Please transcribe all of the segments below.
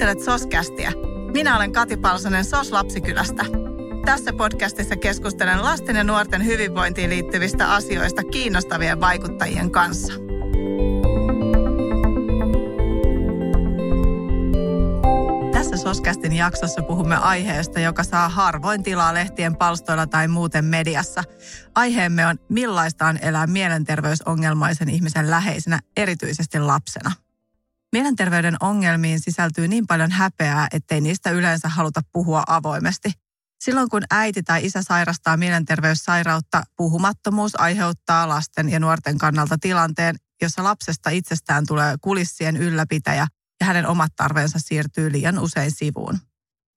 Kuuntelet Soskästiä. Minä olen Kati Palsonen Sos Lapsikylästä. Tässä podcastissa keskustelen lasten ja nuorten hyvinvointiin liittyvistä asioista kiinnostavien vaikuttajien kanssa. Tässä Soskästin jaksossa puhumme aiheesta, joka saa harvoin tilaa lehtien palstoilla tai muuten mediassa. Aiheemme on, millaista on elää mielenterveysongelmaisen ihmisen läheisenä, erityisesti lapsena – Mielenterveyden ongelmiin sisältyy niin paljon häpeää, ettei niistä yleensä haluta puhua avoimesti. Silloin kun äiti tai isä sairastaa mielenterveyssairautta, puhumattomuus aiheuttaa lasten ja nuorten kannalta tilanteen, jossa lapsesta itsestään tulee kulissien ylläpitäjä ja hänen omat tarveensa siirtyy liian usein sivuun.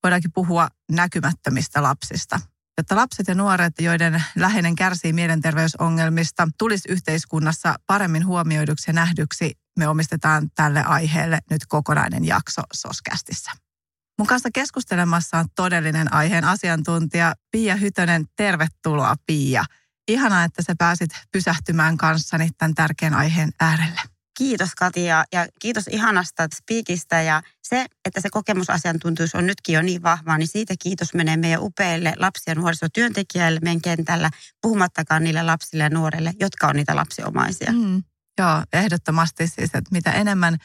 Voidaankin puhua näkymättömistä lapsista. Jotta lapset ja nuoret, joiden läheinen kärsii mielenterveysongelmista, tulisi yhteiskunnassa paremmin huomioiduksi ja nähdyksi, me omistetaan tälle aiheelle nyt kokonainen jakso Soskästissä. Mun kanssa keskustelemassa on todellinen aiheen asiantuntija Pia Hytönen. Tervetuloa Pia. Ihanaa, että sä pääsit pysähtymään kanssani tämän tärkeän aiheen äärelle. Kiitos Katia ja kiitos ihanasta spiikistä ja se, että se kokemusasiantuntijuus on nytkin jo niin vahvaa, niin siitä kiitos menee meidän upeille lapsi- ja nuorisotyöntekijöille meidän kentällä, puhumattakaan niille lapsille ja nuorille, jotka on niitä lapsiomaisia. Mm. Joo, ehdottomasti siis, että mitä enemmän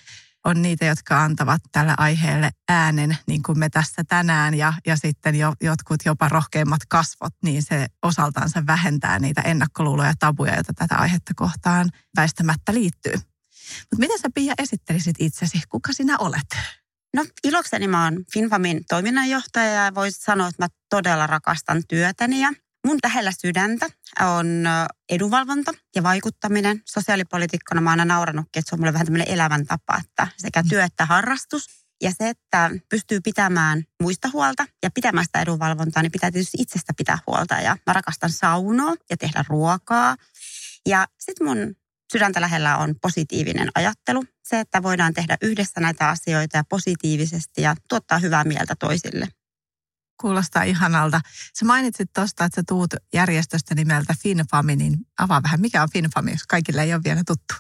on niitä, jotka antavat tälle aiheelle äänen, niin kuin me tässä tänään, ja, ja sitten jo, jotkut jopa rohkeimmat kasvot, niin se osaltansa vähentää niitä ennakkoluuloja ja tabuja, joita tätä aihetta kohtaan väistämättä liittyy. Mutta miten sä Pia esittelisit itsesi? Kuka sinä olet? No ilokseni mä oon Finfamin toiminnanjohtaja ja voisi sanoa, että mä todella rakastan työtäni ja Mun lähellä sydäntä on edunvalvonta ja vaikuttaminen. Sosiaalipolitiikkona mä oon aina nauranutkin, että se on mulle vähän tämmöinen elämäntapa, että sekä työ että harrastus. Ja se, että pystyy pitämään muista huolta ja pitämään sitä edunvalvontaa, niin pitää tietysti itsestä pitää huolta. Ja mä rakastan saunoa ja tehdä ruokaa. Ja sitten mun sydäntä lähellä on positiivinen ajattelu. Se, että voidaan tehdä yhdessä näitä asioita ja positiivisesti ja tuottaa hyvää mieltä toisille. Kuulostaa ihanalta. Sä mainitsit tuosta, että sä tuut järjestöstä nimeltä FinFami, niin avaa vähän, mikä on FinFami, jos kaikille ei ole vielä tuttu.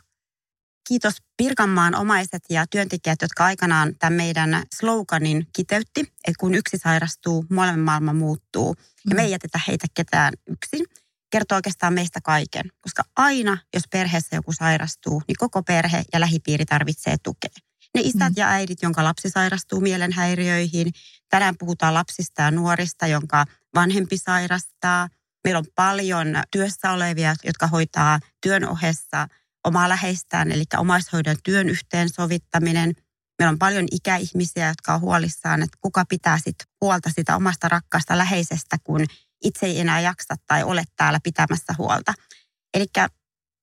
Kiitos Pirkanmaan omaiset ja työntekijät, jotka aikanaan tämän meidän sloganin kiteytti, että kun yksi sairastuu, molemmin maailma muuttuu ja me ei mm. jätetä heitä ketään yksin. Kertoo oikeastaan meistä kaiken, koska aina, jos perheessä joku sairastuu, niin koko perhe ja lähipiiri tarvitsee tukea. Ne isät mm. ja äidit, jonka lapsi sairastuu mielenhäiriöihin. Tänään puhutaan lapsista ja nuorista, jonka vanhempi sairastaa. Meillä on paljon työssä olevia, jotka hoitaa työn ohessa omaa läheistään, eli omaishoidon työn yhteensovittaminen. Meillä on paljon ikäihmisiä, jotka on huolissaan, että kuka pitää sit huolta sitä omasta rakkaasta läheisestä, kun itse ei enää jaksa tai ole täällä pitämässä huolta. Eli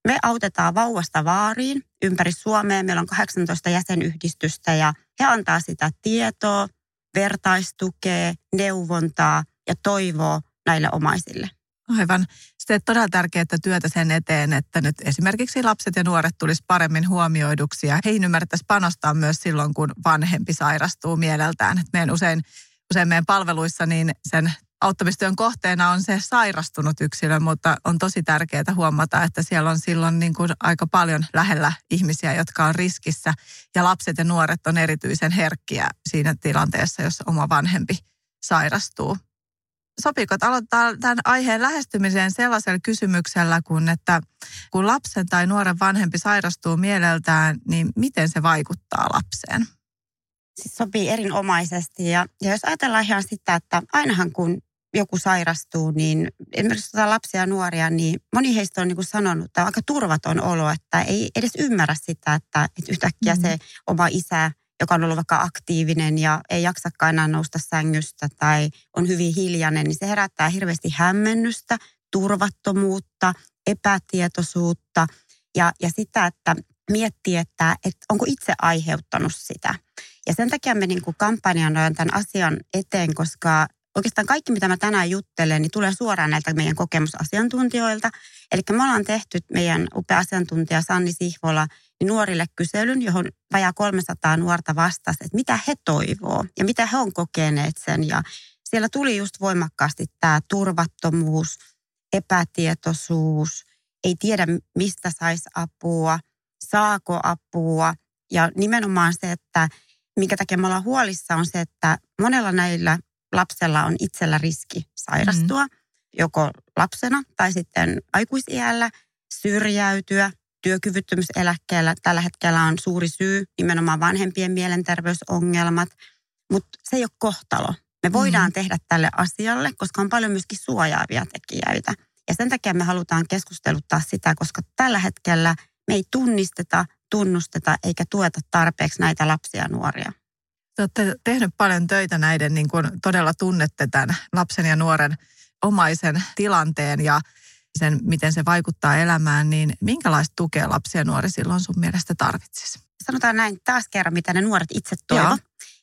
me autetaan vauvasta vaariin ympäri Suomea. Meillä on 18 jäsenyhdistystä ja he antaa sitä tietoa, vertaistukea, neuvontaa ja toivoa näille omaisille. Aivan. Sitten todella tärkeää työtä sen eteen, että nyt esimerkiksi lapset ja nuoret tulisi paremmin huomioiduksi ja heihin ymmärrettäisiin panostaa myös silloin, kun vanhempi sairastuu mieleltään. Meidän usein, usein meidän palveluissa niin sen auttamistyön kohteena on se sairastunut yksilö, mutta on tosi tärkeää huomata, että siellä on silloin niin kuin aika paljon lähellä ihmisiä, jotka on riskissä. Ja lapset ja nuoret on erityisen herkkiä siinä tilanteessa, jos oma vanhempi sairastuu. Sopiiko, aloittaa tämän aiheen lähestymiseen sellaisella kysymyksellä, kun että kun lapsen tai nuoren vanhempi sairastuu mieleltään, niin miten se vaikuttaa lapseen? Sopii erinomaisesti. Ja, ja jos ajatellaan ihan sitä, että ainahan kun joku sairastuu, niin esimerkiksi tuota lapsia ja nuoria, niin moni heistä on niin kuin sanonut, että on aika turvaton olo, että ei edes ymmärrä sitä, että, että yhtäkkiä mm. se oma isä, joka on ollut vaikka aktiivinen ja ei jaksakaan enää nousta sängystä tai on hyvin hiljainen, niin se herättää hirveästi hämmennystä, turvattomuutta, epätietoisuutta ja, ja sitä, että miettii, että, että onko itse aiheuttanut sitä. Ja sen takia me niin kuin kampanjoidaan tämän asian eteen, koska oikeastaan kaikki, mitä mä tänään juttelen, niin tulee suoraan näiltä meidän kokemusasiantuntijoilta. Eli me ollaan tehty meidän upea asiantuntija Sanni Sihvola niin nuorille kyselyn, johon vajaa 300 nuorta vastasi, että mitä he toivoo ja mitä he on kokeneet sen. Ja siellä tuli just voimakkaasti tämä turvattomuus, epätietoisuus, ei tiedä mistä saisi apua, saako apua. Ja nimenomaan se, että minkä takia me ollaan huolissa on se, että monella näillä lapsella on itsellä riski sairastua, mm. joko lapsena tai sitten aikuisiällä, syrjäytyä, työkyvyttömyyseläkkeellä. Tällä hetkellä on suuri syy nimenomaan vanhempien mielenterveysongelmat, mutta se ei ole kohtalo. Me voidaan mm. tehdä tälle asialle, koska on paljon myöskin suojaavia tekijöitä. Ja sen takia me halutaan keskusteluttaa sitä, koska tällä hetkellä me ei tunnisteta, tunnusteta eikä tueta tarpeeksi näitä lapsia ja nuoria. Te olette tehnyt paljon töitä näiden, niin kuin todella tunnette tämän lapsen ja nuoren omaisen tilanteen ja sen, miten se vaikuttaa elämään, niin minkälaista tukea lapsia ja nuori silloin sun mielestä tarvitsisi? Sanotaan näin taas kerran, mitä ne nuoret itse toivovat.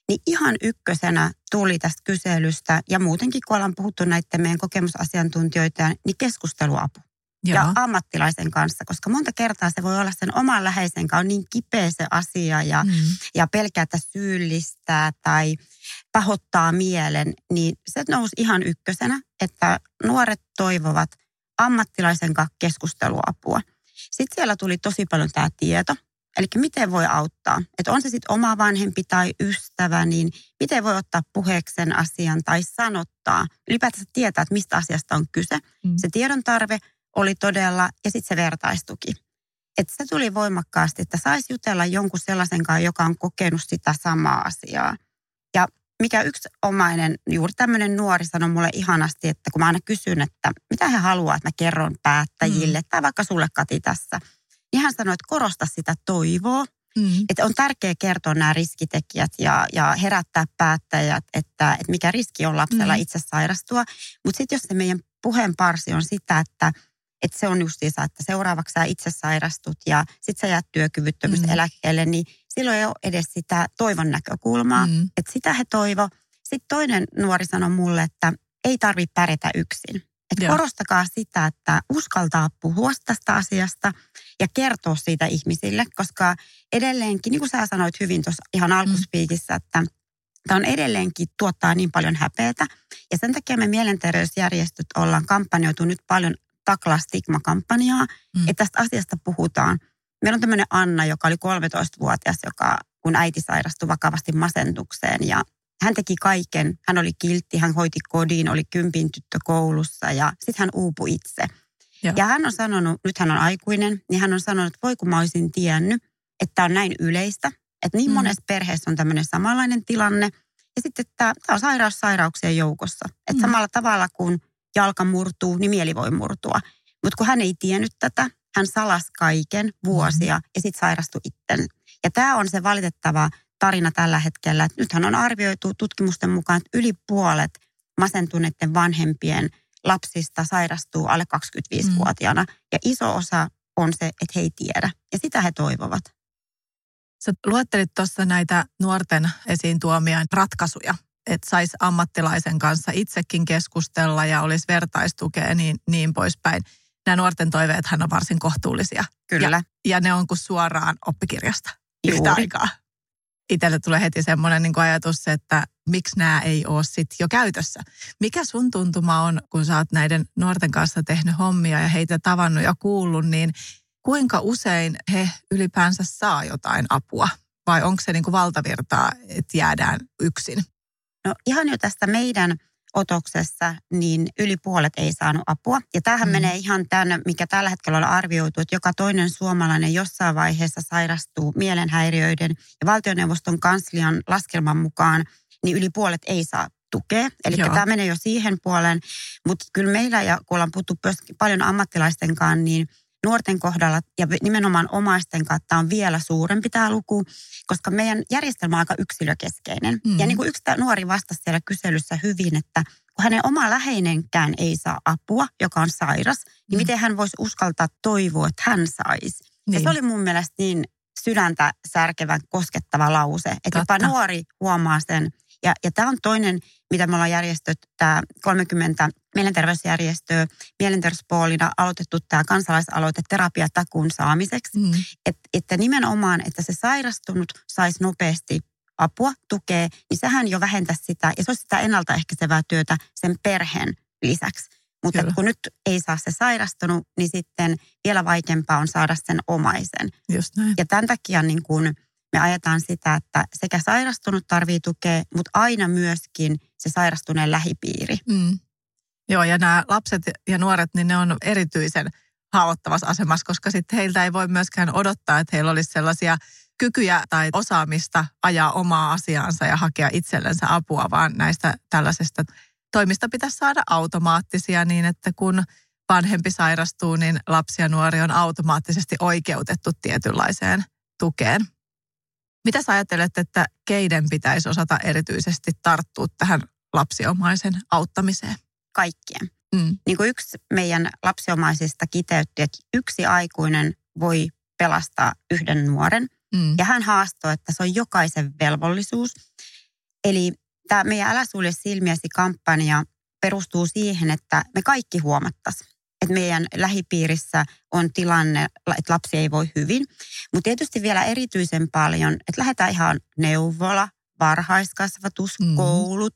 Niin ihan ykkösenä tuli tästä kyselystä ja muutenkin kun ollaan puhuttu näiden meidän kokemusasiantuntijoita, niin keskusteluapu. Joo. ja ammattilaisen kanssa, koska monta kertaa se voi olla sen oman läheisen kanssa on niin kipeä se asia ja, mm. ja pelkätä syyllistää tai pahoittaa mielen, niin se nousi ihan ykkösenä, että nuoret toivovat ammattilaisen kanssa keskusteluapua. Sitten siellä tuli tosi paljon tämä tieto, eli miten voi auttaa. Että on se sitten oma vanhempi tai ystävä, niin miten voi ottaa puheeksi sen asian tai sanottaa. Ylipäätänsä tietää, että mistä asiasta on kyse. Mm. Se tiedon tarve oli todella, ja sitten se vertaistuki. Että se tuli voimakkaasti, että saisi jutella jonkun sellaisen kanssa, joka on kokenut sitä samaa asiaa. Ja mikä yksi omainen, juuri tämmöinen nuori sanoi mulle ihanasti, että kun mä aina kysyn, että mitä he haluaa, että mä kerron päättäjille, mm. tai vaikka sulle Kati tässä, niin hän sanoi, että korosta sitä toivoa, Mm. Että on tärkeää kertoa nämä riskitekijät ja, ja herättää päättäjät, että, että mikä riski on lapsella mm. itse sairastua. Mutta sitten jos se meidän puheen parsi on sitä, että että se on justiinsa, että seuraavaksi sä itse sairastut ja sit sä jäät työkyvyttömyyseläkkeelle, mm. niin silloin ei ole edes sitä toivon näkökulmaa. Mm. Että sitä he toivo. Sitten toinen nuori sanoi mulle, että ei tarvitse pärjätä yksin. Että korostakaa sitä, että uskaltaa puhua tästä asiasta ja kertoa siitä ihmisille, koska edelleenkin, niin kuin sä sanoit hyvin tuossa ihan mm. alkuspiikissä, että tämä on edelleenkin tuottaa niin paljon häpeätä. Ja sen takia me mielenterveysjärjestöt ollaan kampanjoitu nyt paljon taklaa stigma-kampanjaa, mm. että tästä asiasta puhutaan. Meillä on tämmöinen Anna, joka oli 13-vuotias, joka kun äiti sairastui vakavasti masentukseen ja hän teki kaiken. Hän oli kiltti, hän hoiti kodin, oli kympin tyttö koulussa ja sitten hän uupui itse. Joo. Ja hän on sanonut, nyt hän on aikuinen, niin hän on sanonut, että voi kun mä olisin tiennyt, että on näin yleistä, että niin mm. monessa perheessä on tämmöinen samanlainen tilanne. Ja sitten, että tämä on sairaus sairauksien joukossa. Että mm. samalla tavalla kuin jalka murtuu, niin mieli voi murtua. Mutta kun hän ei tiennyt tätä, hän salas kaiken vuosia mm. ja sitten sairastui itten. Ja tämä on se valitettava tarina tällä hetkellä. Että nythän on arvioitu tutkimusten mukaan, että yli puolet masentuneiden vanhempien lapsista sairastuu alle 25-vuotiaana. Mm. Ja iso osa on se, että he ei tiedä. Ja sitä he toivovat. Sä luettelit tuossa näitä nuorten esiin tuomia ratkaisuja että saisi ammattilaisen kanssa itsekin keskustella ja olisi vertaistukea niin, niin poispäin. Nämä nuorten toiveethan on varsin kohtuullisia. Kyllä. Ja, ja ne on kuin suoraan oppikirjasta Juuri. yhtä aikaa. Itselle tulee heti semmoinen niin ajatus, että miksi nämä ei ole sitten jo käytössä. Mikä sun tuntuma on, kun sä oot näiden nuorten kanssa tehnyt hommia ja heitä tavannut ja kuullut, niin kuinka usein he ylipäänsä saa jotain apua? Vai onko se niin kuin valtavirtaa, että jäädään yksin? No ihan jo tästä meidän otoksessa, niin yli puolet ei saanut apua. Ja tämähän mm. menee ihan tämän, mikä tällä hetkellä on arvioitu, että joka toinen suomalainen jossain vaiheessa sairastuu mielenhäiriöiden ja valtioneuvoston kanslian laskelman mukaan, niin yli puolet ei saa tukea. Eli tämä menee jo siihen puoleen. Mutta kyllä meillä, ja kun ollaan puhuttu paljon ammattilaisten kanssa, niin – nuorten kohdalla ja nimenomaan omaisten kautta on vielä suurempi tämä luku, koska meidän järjestelmä on aika yksilökeskeinen. Mm. Ja niin kuin yksi nuori vastasi siellä kyselyssä hyvin, että kun hänen oma läheinenkään ei saa apua, joka on sairas, niin mm. miten hän voisi uskaltaa toivoa, että hän saisi. Niin. Ja se oli mun mielestä niin sydäntä särkevän koskettava lause, että Totta. jopa nuori huomaa sen. Ja, ja tämä on toinen mitä me ollaan järjestetty, tämä 30 mielenterveysjärjestöä mielenterveyspuolina aloitettu tämä kansalaisaloite terapiatakuun saamiseksi. Mm. Et, että nimenomaan, että se sairastunut saisi nopeasti apua, tukea, niin sehän jo vähentäisi sitä, ja se olisi sitä ennaltaehkäisevää työtä sen perheen lisäksi. Mutta kun nyt ei saa se sairastunut, niin sitten vielä vaikeampaa on saada sen omaisen. Just näin. Ja tämän takia niin kun me ajetaan sitä, että sekä sairastunut tarvii tukea, mutta aina myöskin se sairastuneen lähipiiri. Mm. Joo, ja nämä lapset ja nuoret, niin ne on erityisen haavoittavassa asemassa, koska sitten heiltä ei voi myöskään odottaa, että heillä olisi sellaisia kykyjä tai osaamista ajaa omaa asiaansa ja hakea itsellensä apua, vaan näistä tällaisista toimista pitäisi saada automaattisia niin, että kun vanhempi sairastuu, niin lapsi ja nuori on automaattisesti oikeutettu tietynlaiseen tukeen. Mitä sä ajattelet, että keiden pitäisi osata erityisesti tarttua tähän lapsiomaisen auttamiseen? Kaikkien. Mm. Niin kuin yksi meidän lapsiomaisista kiteytti, että yksi aikuinen voi pelastaa yhden nuoren. Mm. Ja hän haastoi, että se on jokaisen velvollisuus. Eli tämä meidän Älä sulje silmiäsi kampanja perustuu siihen, että me kaikki huomattaisiin, että meidän lähipiirissä on tilanne, että lapsi ei voi hyvin. Mutta tietysti vielä erityisen paljon, että lähdetään ihan neuvola, varhaiskasvatus, mm. koulut,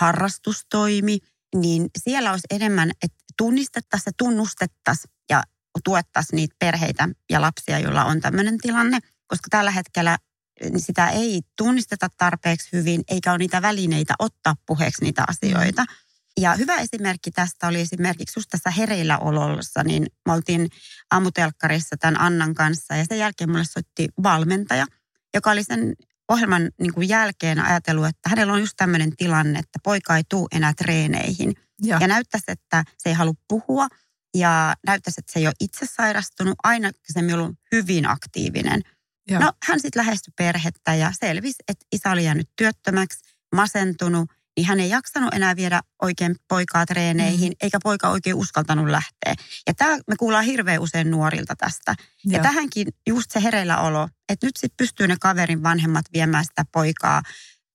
harrastustoimi, niin siellä olisi enemmän, että tunnistettaisiin ja tunnustettaisiin ja tuettaisiin niitä perheitä ja lapsia, joilla on tämmöinen tilanne. Koska tällä hetkellä niin sitä ei tunnisteta tarpeeksi hyvin, eikä ole niitä välineitä ottaa puheeksi niitä asioita. Mm. Ja hyvä esimerkki tästä oli esimerkiksi just tässä hereilläolossa, niin me oltiin aamutelkkarissa tämän Annan kanssa ja sen jälkeen mulle soitti valmentaja, joka oli sen ohjelman niin kuin jälkeen ajatellut, että hänellä on just tämmöinen tilanne, että poika ei tule enää treeneihin. Ja, ja näyttäisi, että se ei halua puhua ja näyttäisi, että se ei ole itse sairastunut, aina se on ollut hyvin aktiivinen. Ja. No hän sitten lähestyi perhettä ja selvisi, että isä oli jäänyt työttömäksi, masentunut niin hän ei jaksanut enää viedä oikein poikaa treeneihin, mm. eikä poika oikein uskaltanut lähteä. Ja tämä me kuullaan hirveän usein nuorilta tästä. Joo. Ja tähänkin just se hereilläolo, että nyt sitten pystyy ne kaverin vanhemmat viemään sitä poikaa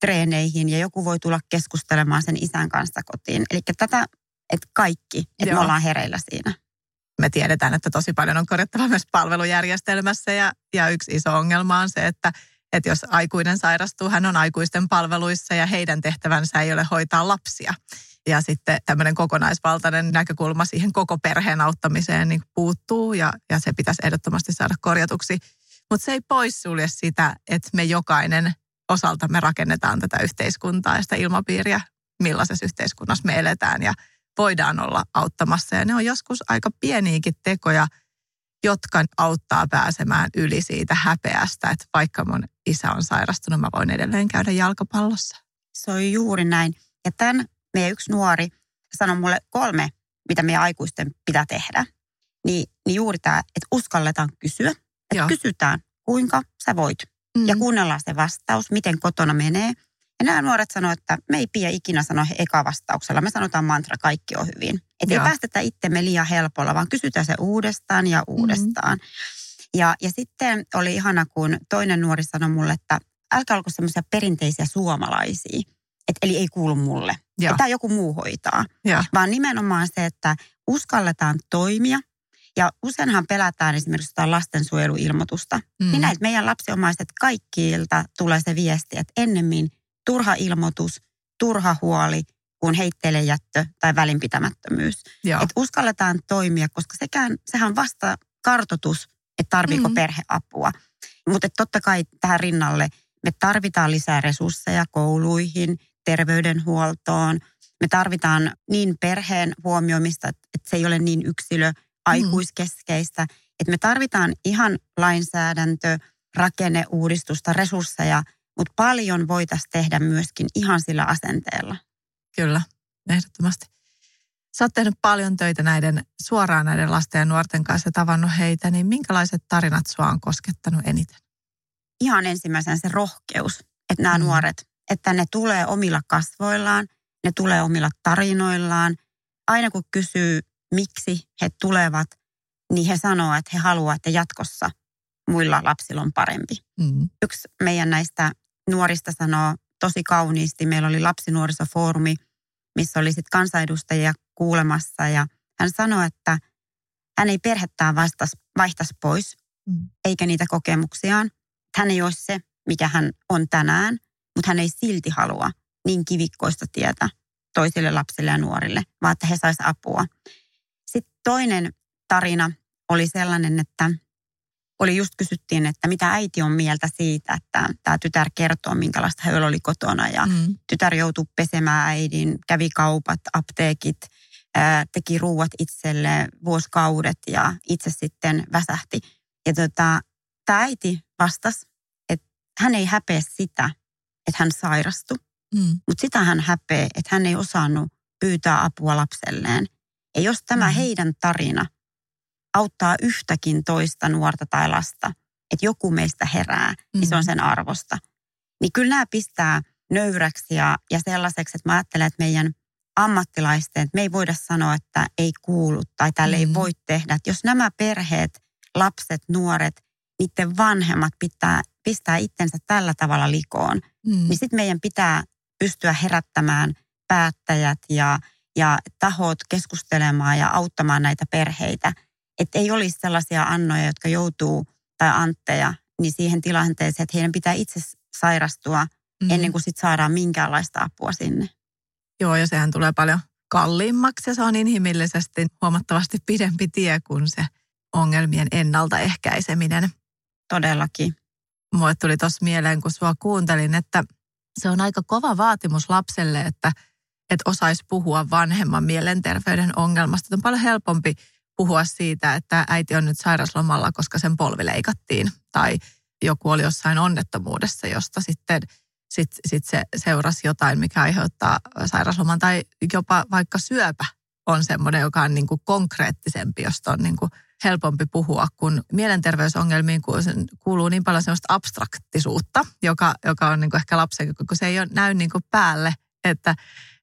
treeneihin ja joku voi tulla keskustelemaan sen isän kanssa kotiin. Eli tätä, että kaikki, että me ollaan hereillä siinä. Me tiedetään, että tosi paljon on korjattava myös palvelujärjestelmässä ja, ja yksi iso ongelma on se, että että jos aikuinen sairastuu, hän on aikuisten palveluissa ja heidän tehtävänsä ei ole hoitaa lapsia. Ja sitten tämmöinen kokonaisvaltainen näkökulma siihen koko perheen auttamiseen niin puuttuu ja, ja se pitäisi ehdottomasti saada korjatuksi. Mutta se ei poissulje sitä, että me jokainen osalta me rakennetaan tätä yhteiskuntaa ja sitä ilmapiiriä, millaisessa yhteiskunnassa me eletään ja voidaan olla auttamassa. Ja ne on joskus aika pieniäkin tekoja – jotka auttaa pääsemään yli siitä häpeästä, että vaikka mun isä on sairastunut, mä voin edelleen käydä jalkapallossa. Se on juuri näin. Ja tämän meidän yksi nuori sanoi mulle kolme, mitä meidän aikuisten pitää tehdä. Niin, niin juuri tämä, että uskalletaan kysyä. Että Joo. kysytään, kuinka sä voit. Mm. Ja kuunnellaan se vastaus, miten kotona menee. Ja nämä nuoret sanoivat, että me ei pidä ikinä sanoa eka vastauksella. Me sanotaan mantra, kaikki on hyvin. Että ei päästetä itsemme liian helpolla, vaan kysytään se uudestaan ja mm-hmm. uudestaan. Mm-hmm. Ja, ja sitten oli ihana, kun toinen nuori sanoi mulle, että älkää olko semmoisia perinteisiä suomalaisia. Et, eli ei kuulu mulle. Tämä joku muu hoitaa. Ja. Vaan nimenomaan se, että uskalletaan toimia. Ja useinhan pelätään esimerkiksi jotain lastensuojeluilmoitusta. Mm. Niin näitä meidän lapsiomaiset kaikkiilta tulee se viesti, että ennemmin turha ilmoitus, turha huoli kuin jättö tai välinpitämättömyys. Että uskalletaan toimia, koska sekään, sehän on vasta kartotus, että tarviiko mm-hmm. perhe apua. Mutta totta kai tähän rinnalle me tarvitaan lisää resursseja kouluihin, terveydenhuoltoon. Me tarvitaan niin perheen huomioimista, että se ei ole niin yksilö mm-hmm. aikuiskeskeistä. Että me tarvitaan ihan lainsäädäntö, rakenneuudistusta, resursseja – mutta paljon voitaisiin tehdä myöskin ihan sillä asenteella. Kyllä, ehdottomasti. Sä oot tehnyt paljon töitä näiden, suoraan näiden lasten ja nuorten kanssa ja tavannut heitä, niin minkälaiset tarinat sua on koskettanut eniten? Ihan ensimmäisen se rohkeus, että nämä mm. nuoret, että ne tulee omilla kasvoillaan, ne tulee omilla tarinoillaan. Aina kun kysyy, miksi he tulevat, niin he sanoo, että he haluavat, että jatkossa muilla lapsilla on parempi. Mm. Yksi meidän näistä nuorista sanoo tosi kauniisti. Meillä oli lapsinuorisofoorumi, missä oli sitten kansanedustajia kuulemassa ja hän sanoi, että hän ei perhettään vastas, vaihtaisi pois, mm. eikä niitä kokemuksiaan. Hän ei ole se, mikä hän on tänään, mutta hän ei silti halua niin kivikkoista tietä toisille lapsille ja nuorille, vaan että he saisivat apua. Sitten toinen tarina oli sellainen, että oli just kysyttiin, että mitä äiti on mieltä siitä, että tämä tytär kertoo, minkälaista heillä oli kotona. Ja mm. tytär joutui pesemään äidin, kävi kaupat, apteekit, ää, teki ruuat itselle vuosikaudet ja itse sitten väsähti. Ja tota, tämä äiti vastasi, että hän ei häpeä sitä, että hän sairastui. Mm. Mutta sitä hän häpeä, että hän ei osannut pyytää apua lapselleen. Ja jos tämä mm. heidän tarina auttaa yhtäkin toista nuorta tai lasta, että joku meistä herää, mm. niin se on mm. sen arvosta. Niin kyllä nämä pistää nöyräksi ja, ja sellaiseksi, että mä ajattelen, että meidän ammattilaisten, että me ei voida sanoa, että ei kuulu tai tälle mm. ei voi tehdä. Että jos nämä perheet, lapset, nuoret, niiden vanhemmat pitää, pistää itsensä tällä tavalla likoon, mm. niin sitten meidän pitää pystyä herättämään päättäjät ja, ja tahot keskustelemaan ja auttamaan näitä perheitä – että ei olisi sellaisia annoja, jotka joutuu, tai antteja, niin siihen tilanteeseen, että heidän pitää itse sairastua mm. ennen kuin sit saadaan minkäänlaista apua sinne. Joo, ja sehän tulee paljon kalliimmaksi ja se on inhimillisesti huomattavasti pidempi tie kuin se ongelmien ennaltaehkäiseminen. Todellakin. Mulle tuli tuossa mieleen, kun sua kuuntelin, että se on aika kova vaatimus lapselle, että, että osaisi puhua vanhemman mielenterveyden ongelmasta. On paljon helpompi puhua siitä, että äiti on nyt sairaslomalla, koska sen polvi leikattiin. Tai joku oli jossain onnettomuudessa, josta sitten sit, sit se seurasi jotain, mikä aiheuttaa sairasloman. Tai jopa vaikka syöpä on semmoinen, joka on niin kuin konkreettisempi, josta on niin kuin helpompi puhua, kun mielenterveysongelmiin kuuluu niin paljon sellaista abstraktisuutta, joka, joka on niin kuin ehkä lapsen, kun se ei ole näy niin kuin päälle, että,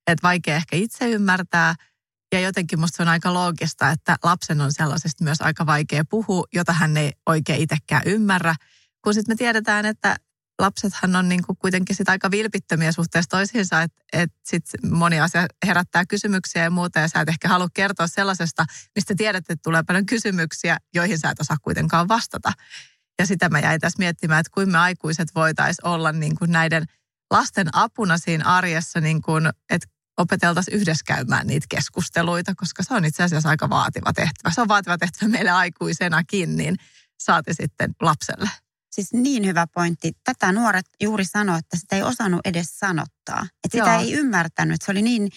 että vaikea ehkä itse ymmärtää – ja jotenkin musta se on aika loogista, että lapsen on sellaisesta myös aika vaikea puhua, jota hän ei oikein itsekään ymmärrä. Kun sitten me tiedetään, että lapsethan on niin kuin kuitenkin sit aika vilpittömiä suhteessa toisiinsa, että, että sit moni asia herättää kysymyksiä ja muuta, ja sä et ehkä halua kertoa sellaisesta, mistä tiedät, että tulee paljon kysymyksiä, joihin sä et osaa kuitenkaan vastata. Ja sitä mä jäin tässä miettimään, että kuin me aikuiset voitaisiin olla niin kuin näiden lasten apuna siinä arjessa, niin kuin, että opeteltaisiin yhdessä käymään niitä keskusteluita, koska se on itse asiassa aika vaativa tehtävä. Se on vaativa tehtävä meille aikuisenakin, niin saati sitten lapselle. Siis niin hyvä pointti. Tätä nuoret juuri sanoi, että sitä ei osannut edes sanottaa. Että sitä Joo. ei ymmärtänyt. Se oli niin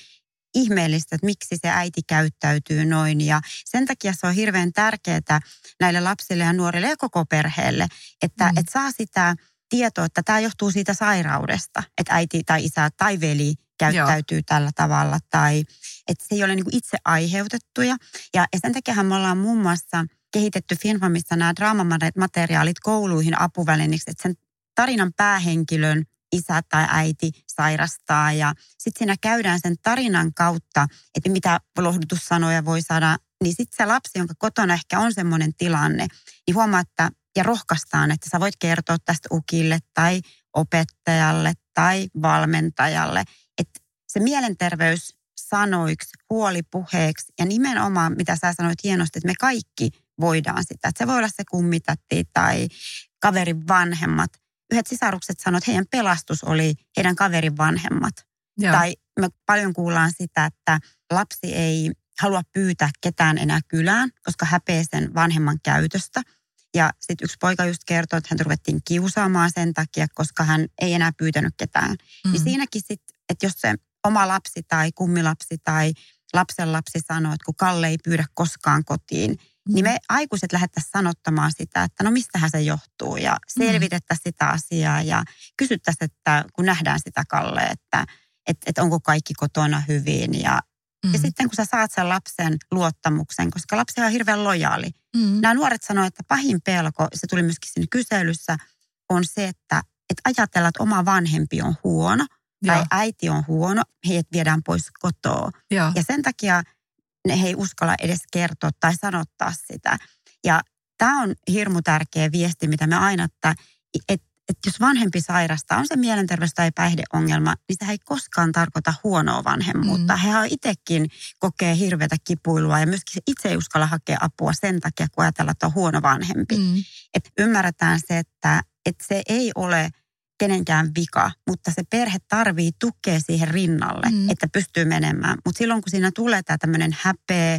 ihmeellistä, että miksi se äiti käyttäytyy noin. Ja sen takia se on hirveän tärkeää näille lapsille ja nuorille ja koko perheelle, että mm. et saa sitä tietoa, että tämä johtuu siitä sairaudesta, että äiti tai isä tai veli käyttäytyy Joo. tällä tavalla tai että se ei ole niin kuin itse aiheutettuja. Ja, sen takia me ollaan muun muassa kehitetty Finfamissa nämä draamamateriaalit kouluihin apuvälineiksi, että sen tarinan päähenkilön isä tai äiti sairastaa ja sitten siinä käydään sen tarinan kautta, että mitä lohdutussanoja voi saada, niin sitten se lapsi, jonka kotona ehkä on semmoinen tilanne, niin huomaa, että ja rohkaistaan, että sä voit kertoa tästä ukille tai opettajalle tai valmentajalle, se mielenterveys sanoiksi, huolipuheeksi ja nimenomaan, mitä sä sanoit hienosti, että me kaikki voidaan sitä. Että se voi olla se kummitatti tai kaverin vanhemmat. Yhdet sisarukset sanoivat, että heidän pelastus oli heidän kaverin vanhemmat. Joo. Tai me paljon kuullaan sitä, että lapsi ei halua pyytää ketään enää kylään, koska häpeä sen vanhemman käytöstä. Ja sitten yksi poika just kertoi, että hän ruvettiin kiusaamaan sen takia, koska hän ei enää pyytänyt ketään. Niin mm. Niin siinäkin sitten, että jos se oma lapsi tai kummilapsi tai lapsen lapsi sanoo, että kun Kalle ei pyydä koskaan kotiin, mm. niin me aikuiset lähettäisiin sanottamaan sitä, että no mistähän se johtuu ja mm. selvitettäisiin sitä asiaa ja kysyttäisiin, että kun nähdään sitä Kalle, että, että, että onko kaikki kotona hyvin ja Mm. Ja sitten kun sä saat sen lapsen luottamuksen, koska lapsi on hirveän lojaali. Mm. Nämä nuoret sanoivat, että pahin pelko, se tuli myöskin siinä kyselyssä, on se, että, että ajatellaan, että oma vanhempi on huono tai Joo. äiti on huono, heidät viedään pois kotoa. Joo. Ja sen takia ne he ei uskalla edes kertoa tai sanottaa sitä. Ja tämä on hirmu tärkeä viesti, mitä me aina, että, että että jos vanhempi sairastaa, on se mielenterveys- tai päihdeongelma, niin se ei koskaan tarkoita huonoa vanhemmuutta. Mm. He itsekin kokee hirveätä kipuilua ja myöskin itse ei uskalla hakea apua sen takia, kun ajatellaan, että on huono vanhempi. Mm. Että ymmärretään se, että, että se ei ole kenenkään vika, mutta se perhe tarvii tukea siihen rinnalle, mm. että pystyy menemään. Mutta silloin kun siinä tulee tämä tämmöinen häpeä,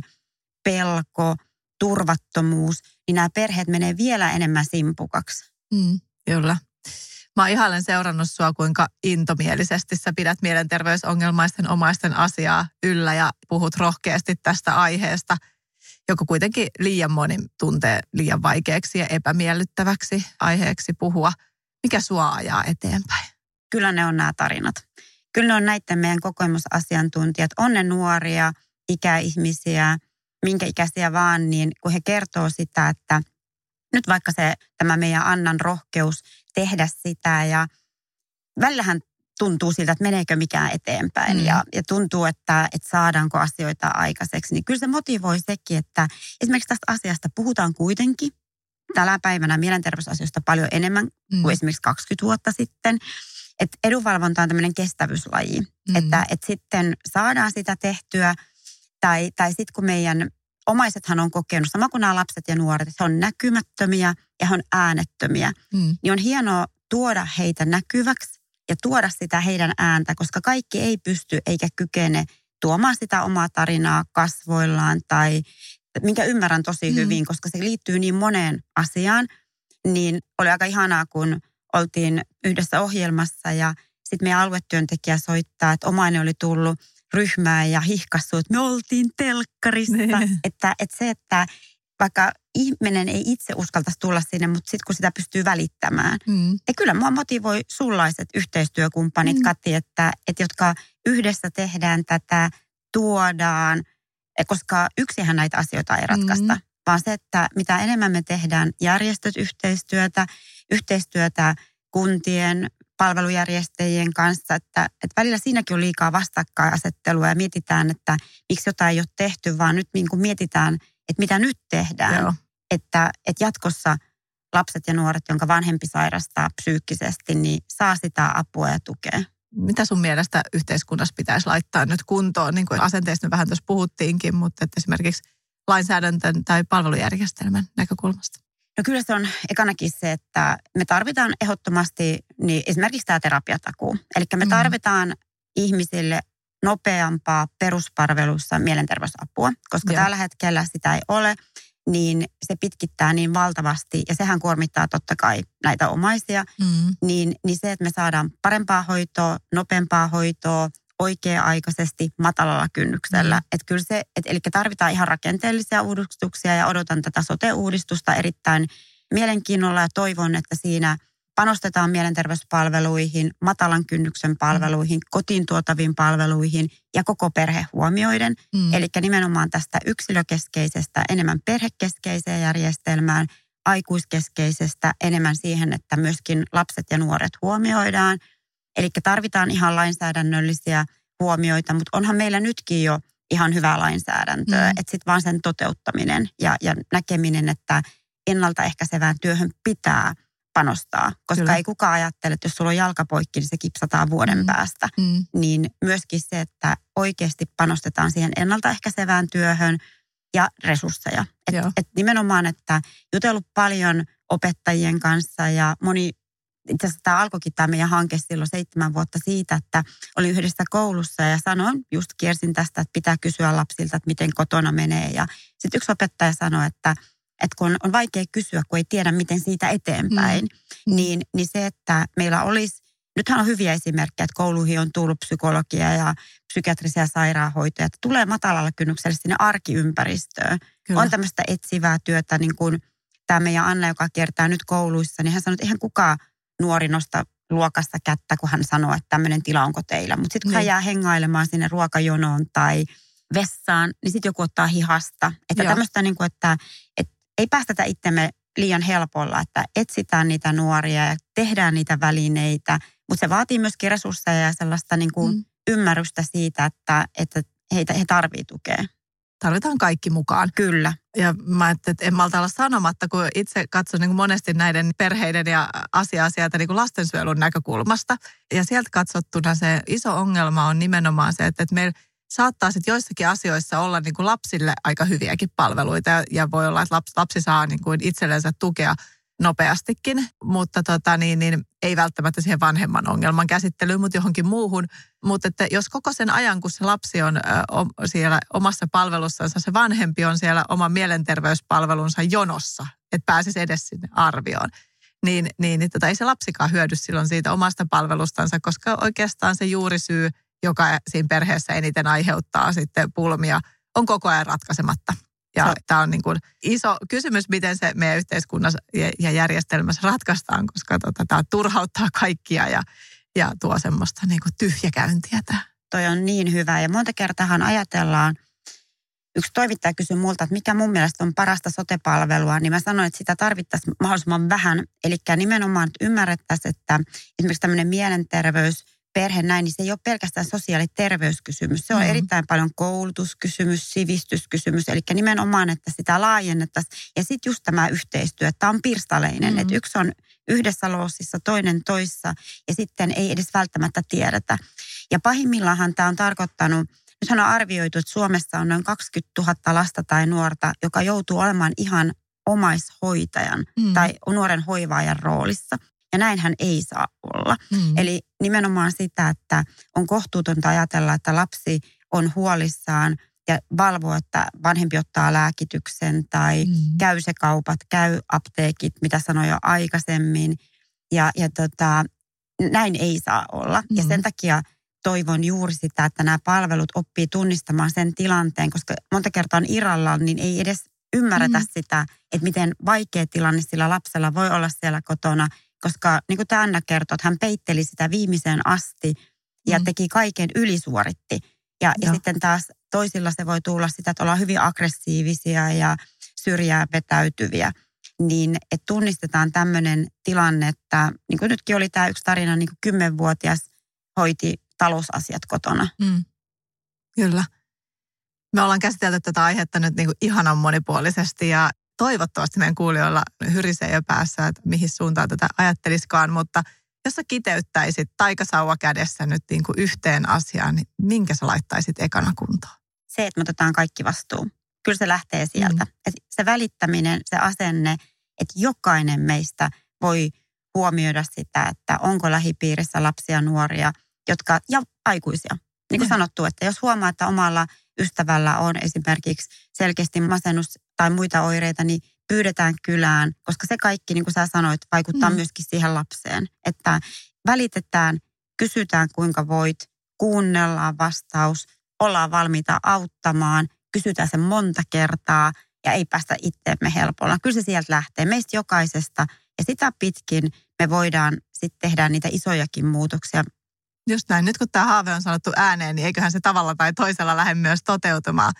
pelko, turvattomuus, niin nämä perheet menee vielä enemmän simpukaksi. Mm, kyllä. Mä ihailen seurannut sua, kuinka intomielisesti sä pidät mielenterveysongelmaisten omaisten asiaa yllä ja puhut rohkeasti tästä aiheesta, joka kuitenkin liian moni tuntee liian vaikeaksi ja epämiellyttäväksi aiheeksi puhua. Mikä sua ajaa eteenpäin? Kyllä ne on nämä tarinat. Kyllä ne on näiden meidän kokemusasiantuntijat. On ne nuoria, ikäihmisiä, minkä ikäisiä vaan, niin kun he kertoo sitä, että nyt vaikka se tämä meidän Annan rohkeus tehdä sitä ja välillähän tuntuu siltä, että meneekö mikään eteenpäin mm. ja, ja tuntuu, että, että saadaanko asioita aikaiseksi, niin kyllä se motivoi sekin, että esimerkiksi tästä asiasta puhutaan kuitenkin tällä päivänä mielenterveysasioista paljon enemmän mm. kuin esimerkiksi 20 vuotta sitten. Et edunvalvonta on tämmöinen kestävyyslaji, mm. että, että sitten saadaan sitä tehtyä tai, tai sitten kun meidän omaisethan on kokenut, sama kuin nämä lapset ja nuoret, että he on näkymättömiä ja he on äänettömiä. Mm. Niin on hienoa tuoda heitä näkyväksi ja tuoda sitä heidän ääntä, koska kaikki ei pysty eikä kykene tuomaan sitä omaa tarinaa kasvoillaan tai minkä ymmärrän tosi mm. hyvin, koska se liittyy niin moneen asiaan. Niin oli aika ihanaa, kun oltiin yhdessä ohjelmassa ja sitten meidän aluetyöntekijä soittaa, että omainen oli tullut – ryhmää ja hihkassu, että me oltiin telkkarissa. Ne. Että, että se, että vaikka ihminen ei itse uskaltaisi tulla sinne, mutta sitten kun sitä pystyy välittämään. Mm. Ja kyllä mua motivoi sullaiset yhteistyökumppanit, mm. Kati, että, että jotka yhdessä tehdään tätä, tuodaan, koska yksihän näitä asioita ei ratkaista. Mm. Vaan se, että mitä enemmän me tehdään järjestöt yhteistyötä, yhteistyötä kuntien, palvelujärjestäjien kanssa, että, että välillä siinäkin on liikaa vastakkainasettelua ja mietitään, että miksi jotain ei ole tehty, vaan nyt niin kuin mietitään, että mitä nyt tehdään. Että, että jatkossa lapset ja nuoret, jonka vanhempi sairastaa psyykkisesti, niin saa sitä apua ja tukea. Mitä sun mielestä yhteiskunnassa pitäisi laittaa nyt kuntoon? Niin kuin asenteista vähän tuossa puhuttiinkin, mutta että esimerkiksi lainsäädäntön tai palvelujärjestelmän näkökulmasta. No kyllä se on ekanakin se, että me tarvitaan ehdottomasti niin esimerkiksi tämä terapiatakuu. Eli me mm. tarvitaan mm. ihmisille nopeampaa peruspalvelussa mielenterveysapua, koska Joo. tällä hetkellä sitä ei ole, niin se pitkittää niin valtavasti ja sehän kuormittaa totta kai näitä omaisia. Mm. Niin, niin se, että me saadaan parempaa hoitoa, nopeampaa hoitoa, oikea-aikaisesti matalalla kynnyksellä. Mm. Että kyllä se, et, eli tarvitaan ihan rakenteellisia uudistuksia ja odotan tätä sote-uudistusta erittäin mielenkiinnolla ja toivon, että siinä panostetaan mielenterveyspalveluihin, matalan kynnyksen palveluihin, kotiin tuotaviin palveluihin ja koko perhe huomioiden. Mm. Eli nimenomaan tästä yksilökeskeisestä enemmän perhekeskeiseen järjestelmään, aikuiskeskeisestä enemmän siihen, että myöskin lapset ja nuoret huomioidaan – Eli tarvitaan ihan lainsäädännöllisiä huomioita, mutta onhan meillä nytkin jo ihan hyvää lainsäädäntöä. Mm. Että sitten vaan sen toteuttaminen ja, ja näkeminen, että ennaltaehkäisevään työhön pitää panostaa. Koska Kyllä. ei kukaan ajattele, että jos sulla on jalkapoikki, niin se kipsataan vuoden mm. päästä. Mm. Niin myöskin se, että oikeasti panostetaan siihen ennaltaehkäisevään työhön ja resursseja. Et, et nimenomaan, että jutellut paljon opettajien kanssa ja moni itse asiassa tämä alkoikin tämä meidän hanke silloin seitsemän vuotta siitä, että oli yhdessä koulussa ja sanoin, just kiersin tästä, että pitää kysyä lapsilta, että miten kotona menee. Ja sitten yksi opettaja sanoi, että, että kun on vaikea kysyä, kun ei tiedä, miten siitä eteenpäin, mm. niin, niin se, että meillä olisi, nythän on hyviä esimerkkejä, että kouluihin on tullut psykologia ja psykiatrisia sairaanhoitoja, että tulee matalalla kynnyksellä sinne arkiympäristöön. Kyllä. On tämmöistä etsivää työtä, niin kuin tämä meidän Anna, joka kiertää nyt kouluissa, niin hän sanoi, että eihän kukaan nuori nosta luokassa kättä, kun hän sanoo, että tämmöinen tila onko teillä. Mutta sitten kun niin. hän jää hengailemaan sinne ruokajonoon tai vessaan, niin sitten joku ottaa hihasta. Että Joo. tämmöistä niin kuin, että, että ei päästetä itsemme liian helpolla, että etsitään niitä nuoria ja tehdään niitä välineitä. Mutta se vaatii myöskin resursseja ja sellaista niin kuin mm. ymmärrystä siitä, että, että heitä, he tarvitsevat tukea tarvitaan kaikki mukaan. Kyllä. Ja mä että en malta olla sanomatta, kun itse katson niin kuin monesti näiden perheiden ja asiaa sieltä niin kuin lastensuojelun näkökulmasta. Ja sieltä katsottuna se iso ongelma on nimenomaan se, että, että meillä saattaa sitten joissakin asioissa olla niin kuin lapsille aika hyviäkin palveluita. Ja voi olla, että lapsi, lapsi saa niin kuin itsellensä tukea nopeastikin, mutta tota, niin, niin, ei välttämättä siihen vanhemman ongelman käsittelyyn, mutta johonkin muuhun. Mutta että jos koko sen ajan, kun se lapsi on ö, siellä omassa palvelussansa, se vanhempi on siellä oman mielenterveyspalvelunsa jonossa, että pääsisi edes sinne arvioon, niin, niin, niin tota, ei se lapsikaan hyödy silloin siitä omasta palvelustansa, koska oikeastaan se juurisyy, joka siinä perheessä eniten aiheuttaa sitten pulmia, on koko ajan ratkaisematta. Ja no. tämä on niin kuin iso kysymys, miten se meidän yhteiskunnassa ja järjestelmässä ratkaistaan, koska tota, tämä turhauttaa kaikkia ja, ja tuo semmoista niin kuin tyhjäkäyntiä. Tämä. Toi on niin hyvä ja monta kertaa ajatellaan, yksi toimittaja kysyi multa, että mikä mun mielestä on parasta sotepalvelua, niin mä sanoin, että sitä tarvittaisiin mahdollisimman vähän. Eli nimenomaan että ymmärrettäisiin, että esimerkiksi tämmöinen mielenterveys – perhe näin, niin se ei ole pelkästään sosiaali- ja terveyskysymys. Se on mm. erittäin paljon koulutuskysymys, sivistyskysymys, eli nimenomaan, että sitä laajennettaisiin. Ja sitten just tämä yhteistyö, että tämä on pirstaleinen, mm. että yksi on yhdessä loosissa, toinen toissa, ja sitten ei edes välttämättä tiedetä. Ja pahimmillaan tämä on tarkoittanut, nyt on arvioitu, että Suomessa on noin 20 000 lasta tai nuorta, joka joutuu olemaan ihan omaishoitajan mm. tai nuoren hoivaajan roolissa. Ja näinhän ei saa olla. Mm. Eli nimenomaan sitä, että on kohtuutonta ajatella, että lapsi on huolissaan ja valvoo, että vanhempi ottaa lääkityksen tai mm. käy se kaupat, käy apteekit, mitä sanoin jo aikaisemmin. Ja, ja tota, näin ei saa olla. Mm. Ja sen takia toivon juuri sitä, että nämä palvelut oppii tunnistamaan sen tilanteen, koska monta kertaa on irrallaan, niin ei edes ymmärretä mm. sitä, että miten vaikea tilanne sillä lapsella voi olla siellä kotona – koska niin kuin Anna kertoi, että hän peitteli sitä viimeiseen asti ja mm. teki kaiken ylisuoritti. Ja, ja sitten taas toisilla se voi tulla sitä, että ollaan hyvin aggressiivisia ja syrjää vetäytyviä. Niin että tunnistetaan tämmöinen tilanne, että niin kuin nytkin oli tämä yksi tarina, niin kuin kymmenvuotias hoiti talousasiat kotona. Mm. Kyllä. Me ollaan käsitelty tätä aihetta nyt niin kuin ihanan monipuolisesti ja toivottavasti meidän kuulijoilla hyrisee jo päässä, että mihin suuntaan tätä ajatteliskaan, mutta jos sä kiteyttäisit taikasauva kädessä nyt niin kuin yhteen asiaan, niin minkä sä laittaisit ekana kuntoon? Se, että me otetaan kaikki vastuu. Kyllä se lähtee sieltä. Mm. Et se välittäminen, se asenne, että jokainen meistä voi huomioida sitä, että onko lähipiirissä lapsia, nuoria, jotka, ja aikuisia. Niin kuin mm. sanottu, että jos huomaa, että omalla ystävällä on esimerkiksi selkeästi masennus tai muita oireita, niin pyydetään kylään, koska se kaikki, niin kuin sä sanoit, vaikuttaa mm. myöskin siihen lapseen. Että välitetään, kysytään kuinka voit, kuunnellaan vastaus, ollaan valmiita auttamaan, kysytään sen monta kertaa ja ei päästä itseemme helpolla. Kyllä se sieltä lähtee meistä jokaisesta ja sitä pitkin me voidaan sitten tehdä niitä isojakin muutoksia. Just näin. Nyt kun tämä haave on sanottu ääneen, niin eiköhän se tavalla tai toisella lähde myös toteutumaan.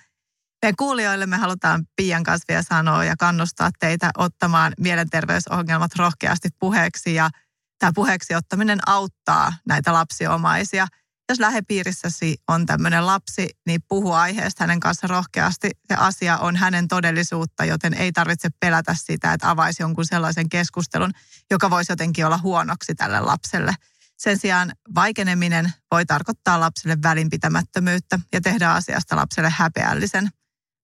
Meidän kuulijoille me halutaan Pian vielä sanoa ja kannustaa teitä ottamaan mielenterveysongelmat rohkeasti puheeksi. Ja tämä puheeksi ottaminen auttaa näitä lapsiomaisia. Jos lähipiirissäsi on tämmöinen lapsi, niin puhu aiheesta hänen kanssa rohkeasti. Se asia on hänen todellisuutta, joten ei tarvitse pelätä sitä, että avaisi jonkun sellaisen keskustelun, joka voisi jotenkin olla huonoksi tälle lapselle. Sen sijaan vaikeneminen voi tarkoittaa lapselle välinpitämättömyyttä ja tehdä asiasta lapselle häpeällisen –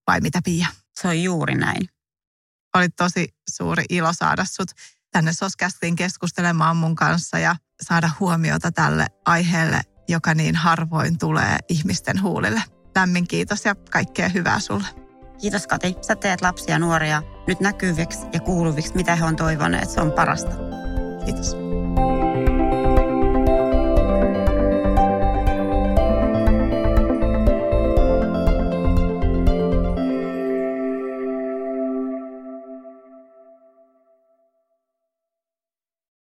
vai mitä Pia? Se on juuri näin. Oli tosi suuri ilo saada sut tänne Soskästiin keskustelemaan mun kanssa ja saada huomiota tälle aiheelle, joka niin harvoin tulee ihmisten huulille. Lämmin kiitos ja kaikkea hyvää sulle. Kiitos Kati. Sä teet lapsia ja nuoria nyt näkyviksi ja kuuluviksi, mitä he on toivoneet. Se on parasta. Kiitos.